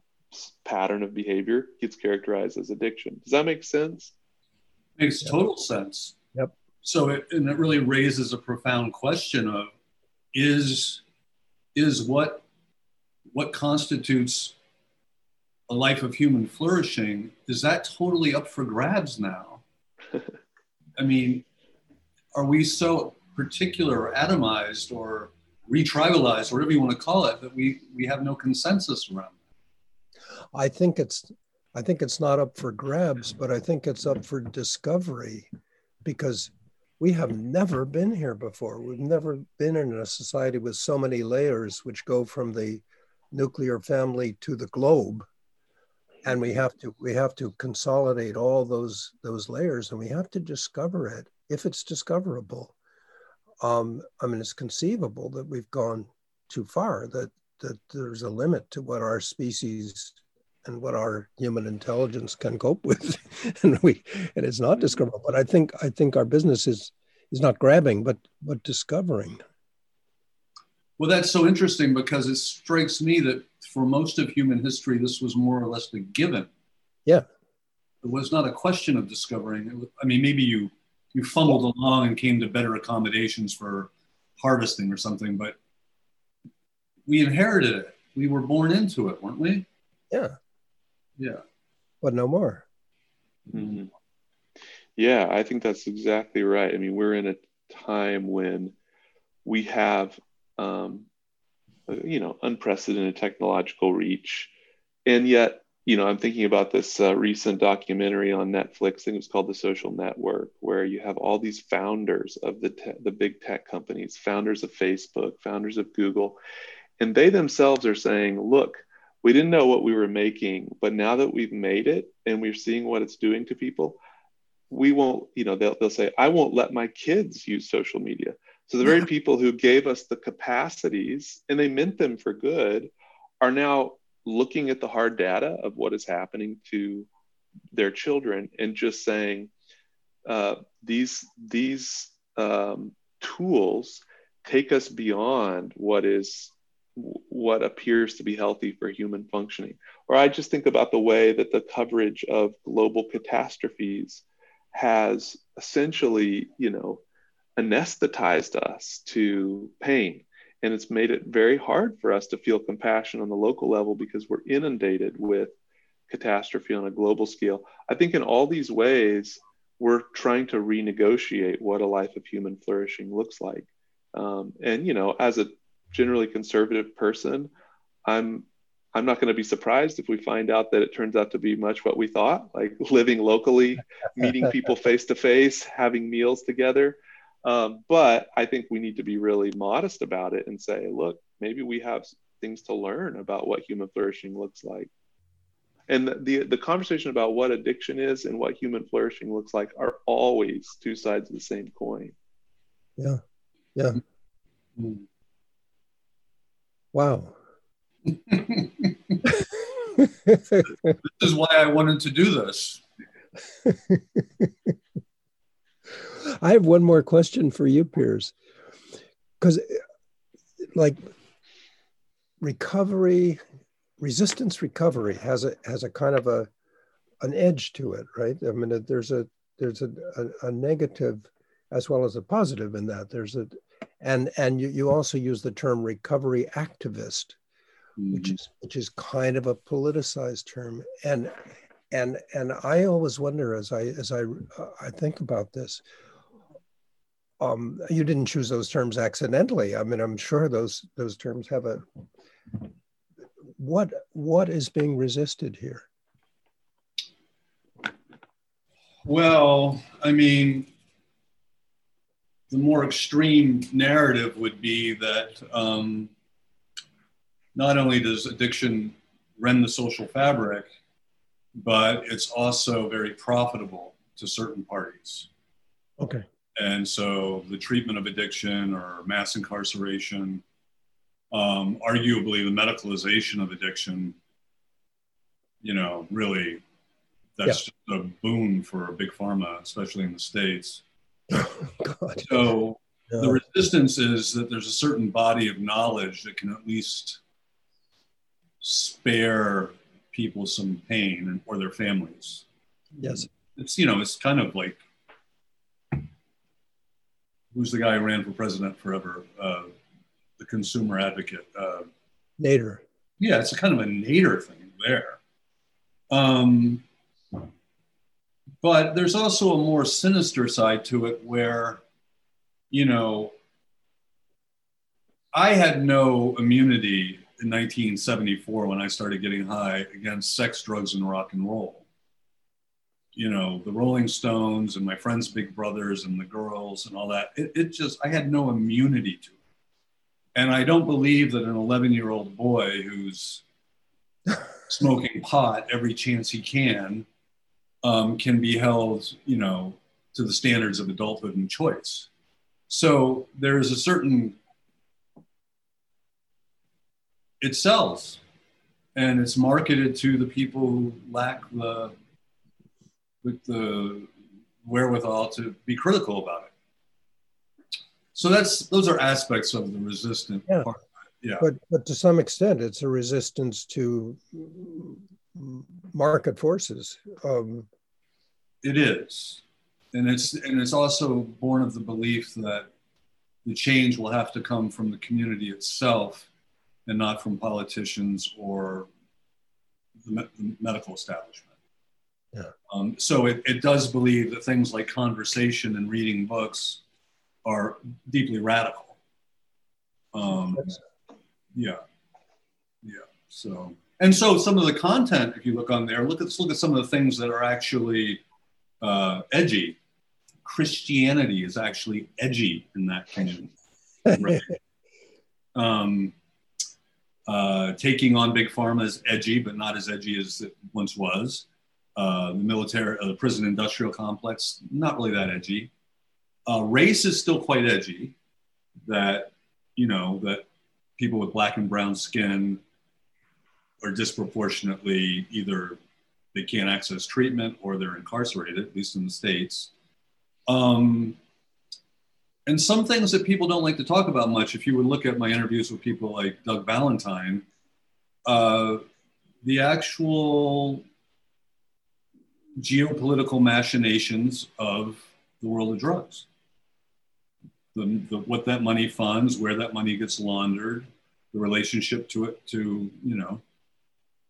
pattern of behavior gets characterized as addiction. Does that make sense? Makes total sense. Yep. So it, and it really raises a profound question of is is what what constitutes a life of human flourishing is that totally up for grabs now I mean, are we so particular or atomized or retribalized, whatever you want to call it, that we we have no consensus around. I think it's I think it's not up for grabs, but I think it's up for discovery because we have never been here before. We've never been in a society with so many layers which go from the nuclear family to the globe. And we have to we have to consolidate all those those layers and we have to discover it if it's discoverable. Um, I mean, it's conceivable that we've gone too far, that that there's a limit to what our species and what our human intelligence can cope with and we and it's not discoverable but i think i think our business is is not grabbing but but discovering well that's so interesting because it strikes me that for most of human history this was more or less a given yeah it was not a question of discovering it was, i mean maybe you you fumbled along and came to better accommodations for harvesting or something but we inherited it we were born into it weren't we yeah yeah. But no more. Mm-hmm. Yeah, I think that's exactly right. I mean, we're in a time when we have, um, you know, unprecedented technological reach. And yet, you know, I'm thinking about this uh, recent documentary on Netflix. I think it was called The Social Network, where you have all these founders of the te- the big tech companies, founders of Facebook, founders of Google, and they themselves are saying, "Look, we didn't know what we were making but now that we've made it and we're seeing what it's doing to people we won't you know they'll, they'll say i won't let my kids use social media so the very people who gave us the capacities and they meant them for good are now looking at the hard data of what is happening to their children and just saying uh, these these um, tools take us beyond what is what appears to be healthy for human functioning. Or I just think about the way that the coverage of global catastrophes has essentially, you know, anesthetized us to pain. And it's made it very hard for us to feel compassion on the local level because we're inundated with catastrophe on a global scale. I think in all these ways, we're trying to renegotiate what a life of human flourishing looks like. Um, and, you know, as a generally conservative person, I'm I'm not going to be surprised if we find out that it turns out to be much what we thought, like living locally, meeting people face to face, having meals together. Um, but I think we need to be really modest about it and say, look, maybe we have things to learn about what human flourishing looks like. And the, the, the conversation about what addiction is and what human flourishing looks like are always two sides of the same coin. Yeah. Yeah. Mm. Wow. this is why I wanted to do this. I have one more question for you, Piers. Because, like, recovery, resistance recovery has a has a kind of a an edge to it, right? I mean, there's a there's a, a, a negative as well as a positive in that. There's a and and you, you also use the term recovery activist mm-hmm. which is which is kind of a politicized term and and and i always wonder as i as i uh, i think about this um, you didn't choose those terms accidentally i mean i'm sure those those terms have a what what is being resisted here well i mean the more extreme narrative would be that um, not only does addiction rend the social fabric, but it's also very profitable to certain parties. Okay. And so the treatment of addiction or mass incarceration, um, arguably the medicalization of addiction, you know, really, that's yeah. just a boon for big pharma, especially in the States. God. So the resistance is that there's a certain body of knowledge that can at least spare people some pain or their families. Yes. It's, you know, it's kind of like who's the guy who ran for president forever? Uh, the consumer advocate. Uh, Nader. Yeah, it's a kind of a Nader thing there. Um, but there's also a more sinister side to it where, you know, I had no immunity in 1974 when I started getting high against sex, drugs, and rock and roll. You know, the Rolling Stones and my friends' big brothers and the girls and all that. It, it just, I had no immunity to it. And I don't believe that an 11 year old boy who's smoking pot every chance he can um, can be held, you know, to the standards of adulthood and choice. So there is a certain it sells and it's marketed to the people who lack the with the wherewithal to be critical about it so that's those are aspects of the resistant yeah. part yeah but but to some extent it's a resistance to market forces um, it is and it's and it's also born of the belief that the change will have to come from the community itself and not from politicians or the, me- the medical establishment. Yeah. Um, so it, it does believe that things like conversation and reading books are deeply radical. Um, yeah, yeah. So and so some of the content, if you look on there, look at look at some of the things that are actually uh, edgy. Christianity is actually edgy in that community. Right? um, uh, taking on big pharma is edgy, but not as edgy as it once was. Uh, the military, uh, the prison industrial complex, not really that edgy. Uh, race is still quite edgy. That you know that people with black and brown skin are disproportionately either they can't access treatment or they're incarcerated, at least in the states. Um, and some things that people don't like to talk about much, if you would look at my interviews with people like Doug Valentine, uh, the actual geopolitical machinations of the world of drugs. The, the, what that money funds, where that money gets laundered, the relationship to it to, you know,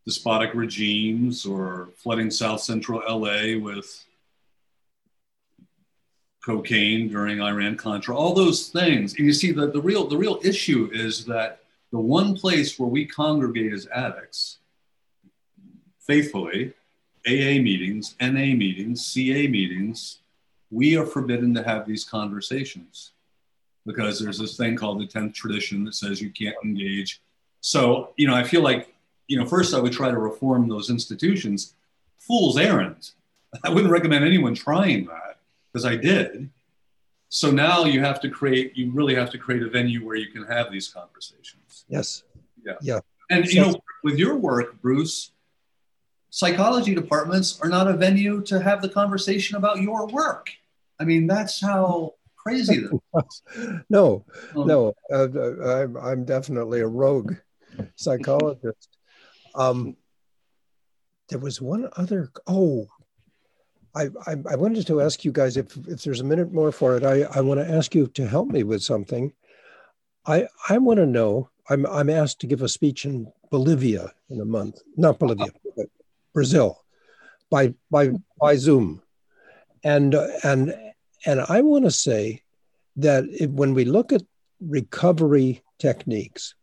despotic regimes or flooding South Central LA with cocaine during Iran Contra, all those things. And you see that the real the real issue is that the one place where we congregate as addicts faithfully, AA meetings, NA meetings, CA meetings, we are forbidden to have these conversations because there's this thing called the 10th tradition that says you can't engage. So, you know, I feel like, you know, first I would try to reform those institutions. Fool's errand. I wouldn't recommend anyone trying that because I did. So now you have to create, you really have to create a venue where you can have these conversations. Yes. Yeah. Yeah. And, you know, with your work, Bruce, psychology departments are not a venue to have the conversation about your work. I mean, that's how crazy that is. no, um, no, uh, I'm, I'm definitely a rogue psychologist. Um, there was one other, oh, I, I, I, wanted to ask you guys if, if there's a minute more for it. I, I want to ask you to help me with something. I, I want to know. I'm, I'm asked to give a speech in Bolivia in a month, not Bolivia, Brazil, by by by Zoom, and and and I want to say that when we look at recovery techniques,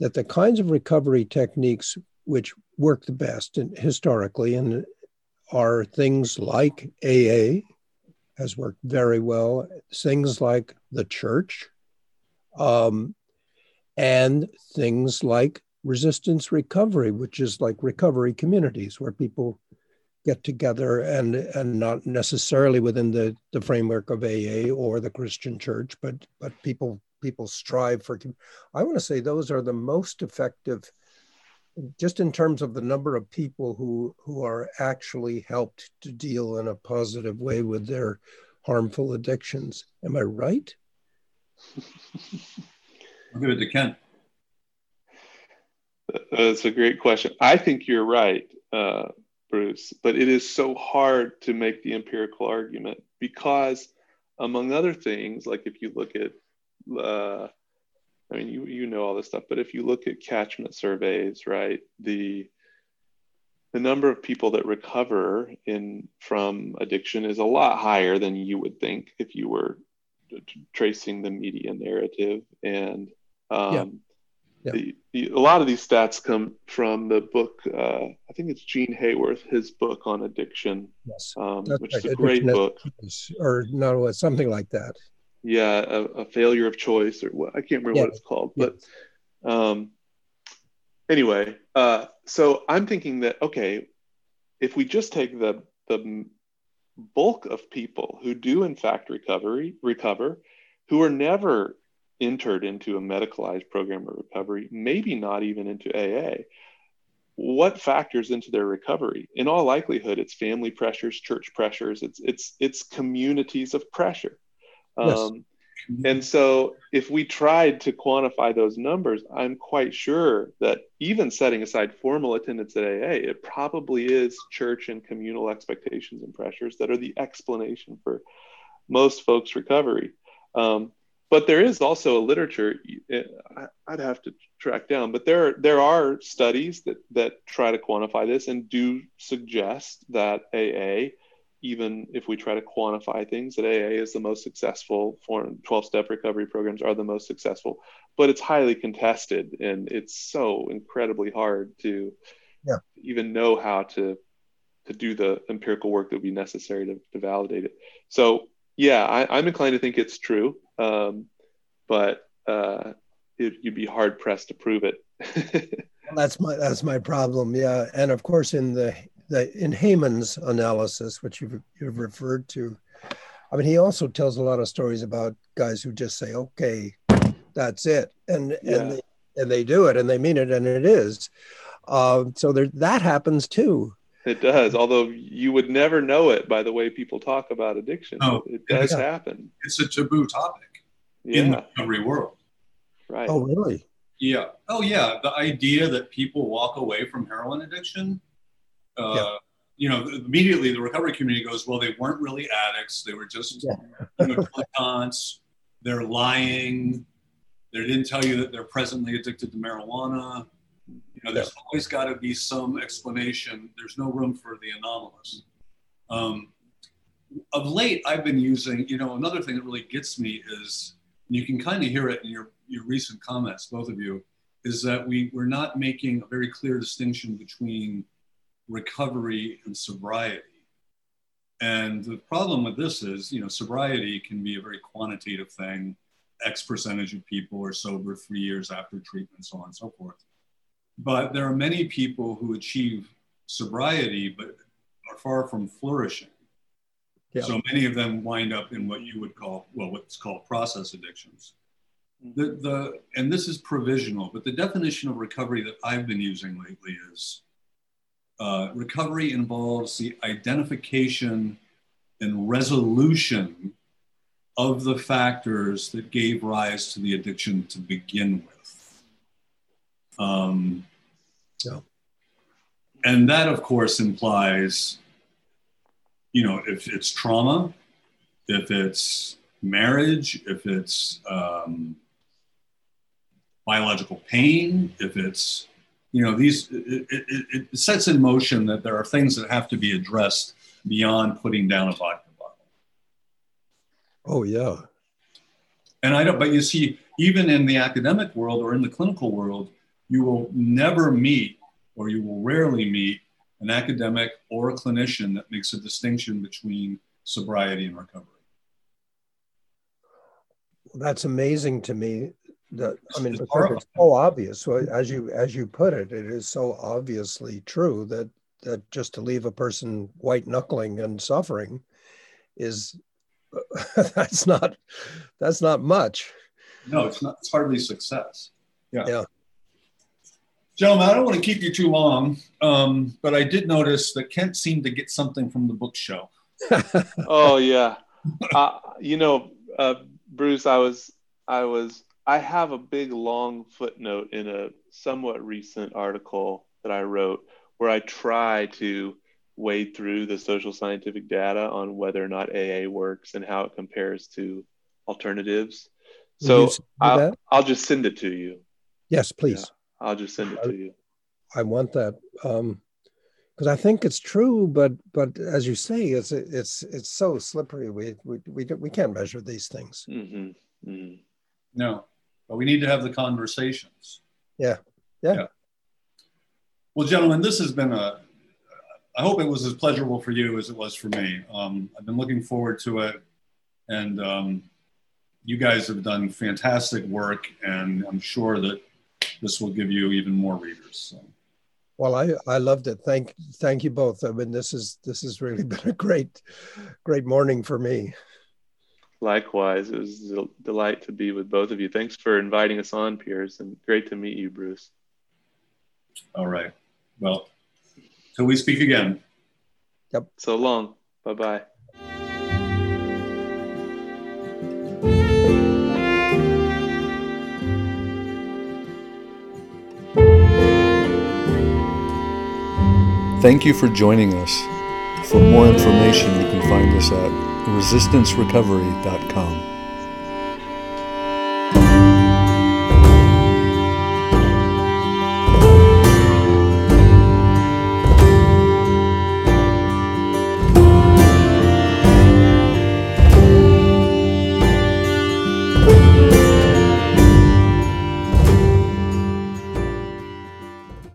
that the kinds of recovery techniques which work the best and historically and are things like AA has worked very well, things like the church, um, and things like resistance recovery, which is like recovery communities where people get together and and not necessarily within the, the framework of AA or the Christian church, but but people people strive for. I want to say those are the most effective just in terms of the number of people who who are actually helped to deal in a positive way with their harmful addictions am i right i'll give it to ken that's a great question i think you're right uh, bruce but it is so hard to make the empirical argument because among other things like if you look at uh, I mean, you you know all this stuff, but if you look at catchment surveys, right, the the number of people that recover in from addiction is a lot higher than you would think if you were tracing the media narrative. And Um, yeah. Yeah. The, the, a lot of these stats come from the book. Uh, I think it's Gene Hayworth, his book on addiction, yes, um, which right. is a great book, or no, something like that. Yeah, a, a failure of choice, or what I can't remember yeah. what it's called. But um, anyway, uh, so I'm thinking that okay, if we just take the the bulk of people who do in fact recovery recover, who are never entered into a medicalized program of recovery, maybe not even into AA, what factors into their recovery? In all likelihood, it's family pressures, church pressures, it's it's it's communities of pressure. Yes. Um, and so, if we tried to quantify those numbers, I'm quite sure that even setting aside formal attendance at AA, it probably is church and communal expectations and pressures that are the explanation for most folks' recovery. Um, but there is also a literature eh, I'd have to track down, but there there are studies that that try to quantify this and do suggest that AA, even if we try to quantify things, that AA is the most successful. Form 12 step recovery programs are the most successful, but it's highly contested and it's so incredibly hard to yeah. even know how to to do the empirical work that would be necessary to, to validate it. So yeah, I, am inclined to think it's true, um, but uh, it, you'd be hard pressed to prove it. that's my that's my problem. Yeah, and of course in the, the in Heyman's analysis, which you've you've referred to, I mean he also tells a lot of stories about guys who just say, "Okay, that's it," and yeah. and they, and they do it and they mean it and it is. Uh, so there, that happens too. It does, although you would never know it by the way people talk about addiction. Oh, it does happen. It's a taboo topic yeah. in the recovery world. Right. Oh, really? Yeah. Oh, yeah. The idea that people walk away from heroin addiction, uh, yeah. you know, immediately the recovery community goes, well, they weren't really addicts. They were just yeah. you know, They're lying. They didn't tell you that they're presently addicted to marijuana. You know, there's always got to be some explanation. There's no room for the anomalous. Um, of late, I've been using, you know, another thing that really gets me is, you can kind of hear it in your, your recent comments, both of you, is that we, we're not making a very clear distinction between recovery and sobriety. And the problem with this is, you know, sobriety can be a very quantitative thing. X percentage of people are sober three years after treatment, so on and so forth. But there are many people who achieve sobriety but are far from flourishing. Yeah. So many of them wind up in what you would call, well, what's called process addictions. The, the, and this is provisional, but the definition of recovery that I've been using lately is uh, recovery involves the identification and resolution of the factors that gave rise to the addiction to begin with. Um, yeah. And that, of course, implies, you know, if it's trauma, if it's marriage, if it's um, biological pain, if it's, you know, these, it, it, it, sets in motion that there are things that have to be addressed beyond putting down a vodka bottle. Oh, yeah. And I don't, but you see, even in the academic world or in the clinical world, you will never meet or you will rarely meet an academic or a clinician that makes a distinction between sobriety and recovery. Well, that's amazing to me. That I mean, it's, it's so obvious. As you as you put it, it is so obviously true that that just to leave a person white knuckling and suffering is that's not that's not much. No, it's not. It's hardly success. Yeah. Yeah. Gentlemen, I don't want to keep you too long, um, but I did notice that Kent seemed to get something from the bookshelf. oh yeah, uh, you know, uh, Bruce, I was, I was, I have a big long footnote in a somewhat recent article that I wrote where I try to wade through the social scientific data on whether or not AA works and how it compares to alternatives. So I'll, I'll, just send it to you. Yes, please. Yeah. I'll just send it to you. I want that because um, I think it's true, but but as you say, it's it's it's so slippery. We we we, we can't measure these things. Mm-hmm. Mm-hmm. No, but we need to have the conversations. Yeah. Yeah. yeah. Well, gentlemen, this has been a, I hope it was as pleasurable for you as it was for me. Um, I've been looking forward to it. And um, you guys have done fantastic work. And I'm sure that this will give you even more readers. So. Well, I, I loved it. Thank thank you both. I mean, this is this has really been a great great morning for me. Likewise, it was a delight to be with both of you. Thanks for inviting us on, Piers, and great to meet you, Bruce. All right. Well, till we speak again. Yep. So long. Bye bye. Thank you for joining us. For more information, you can find us at resistancerecovery.com.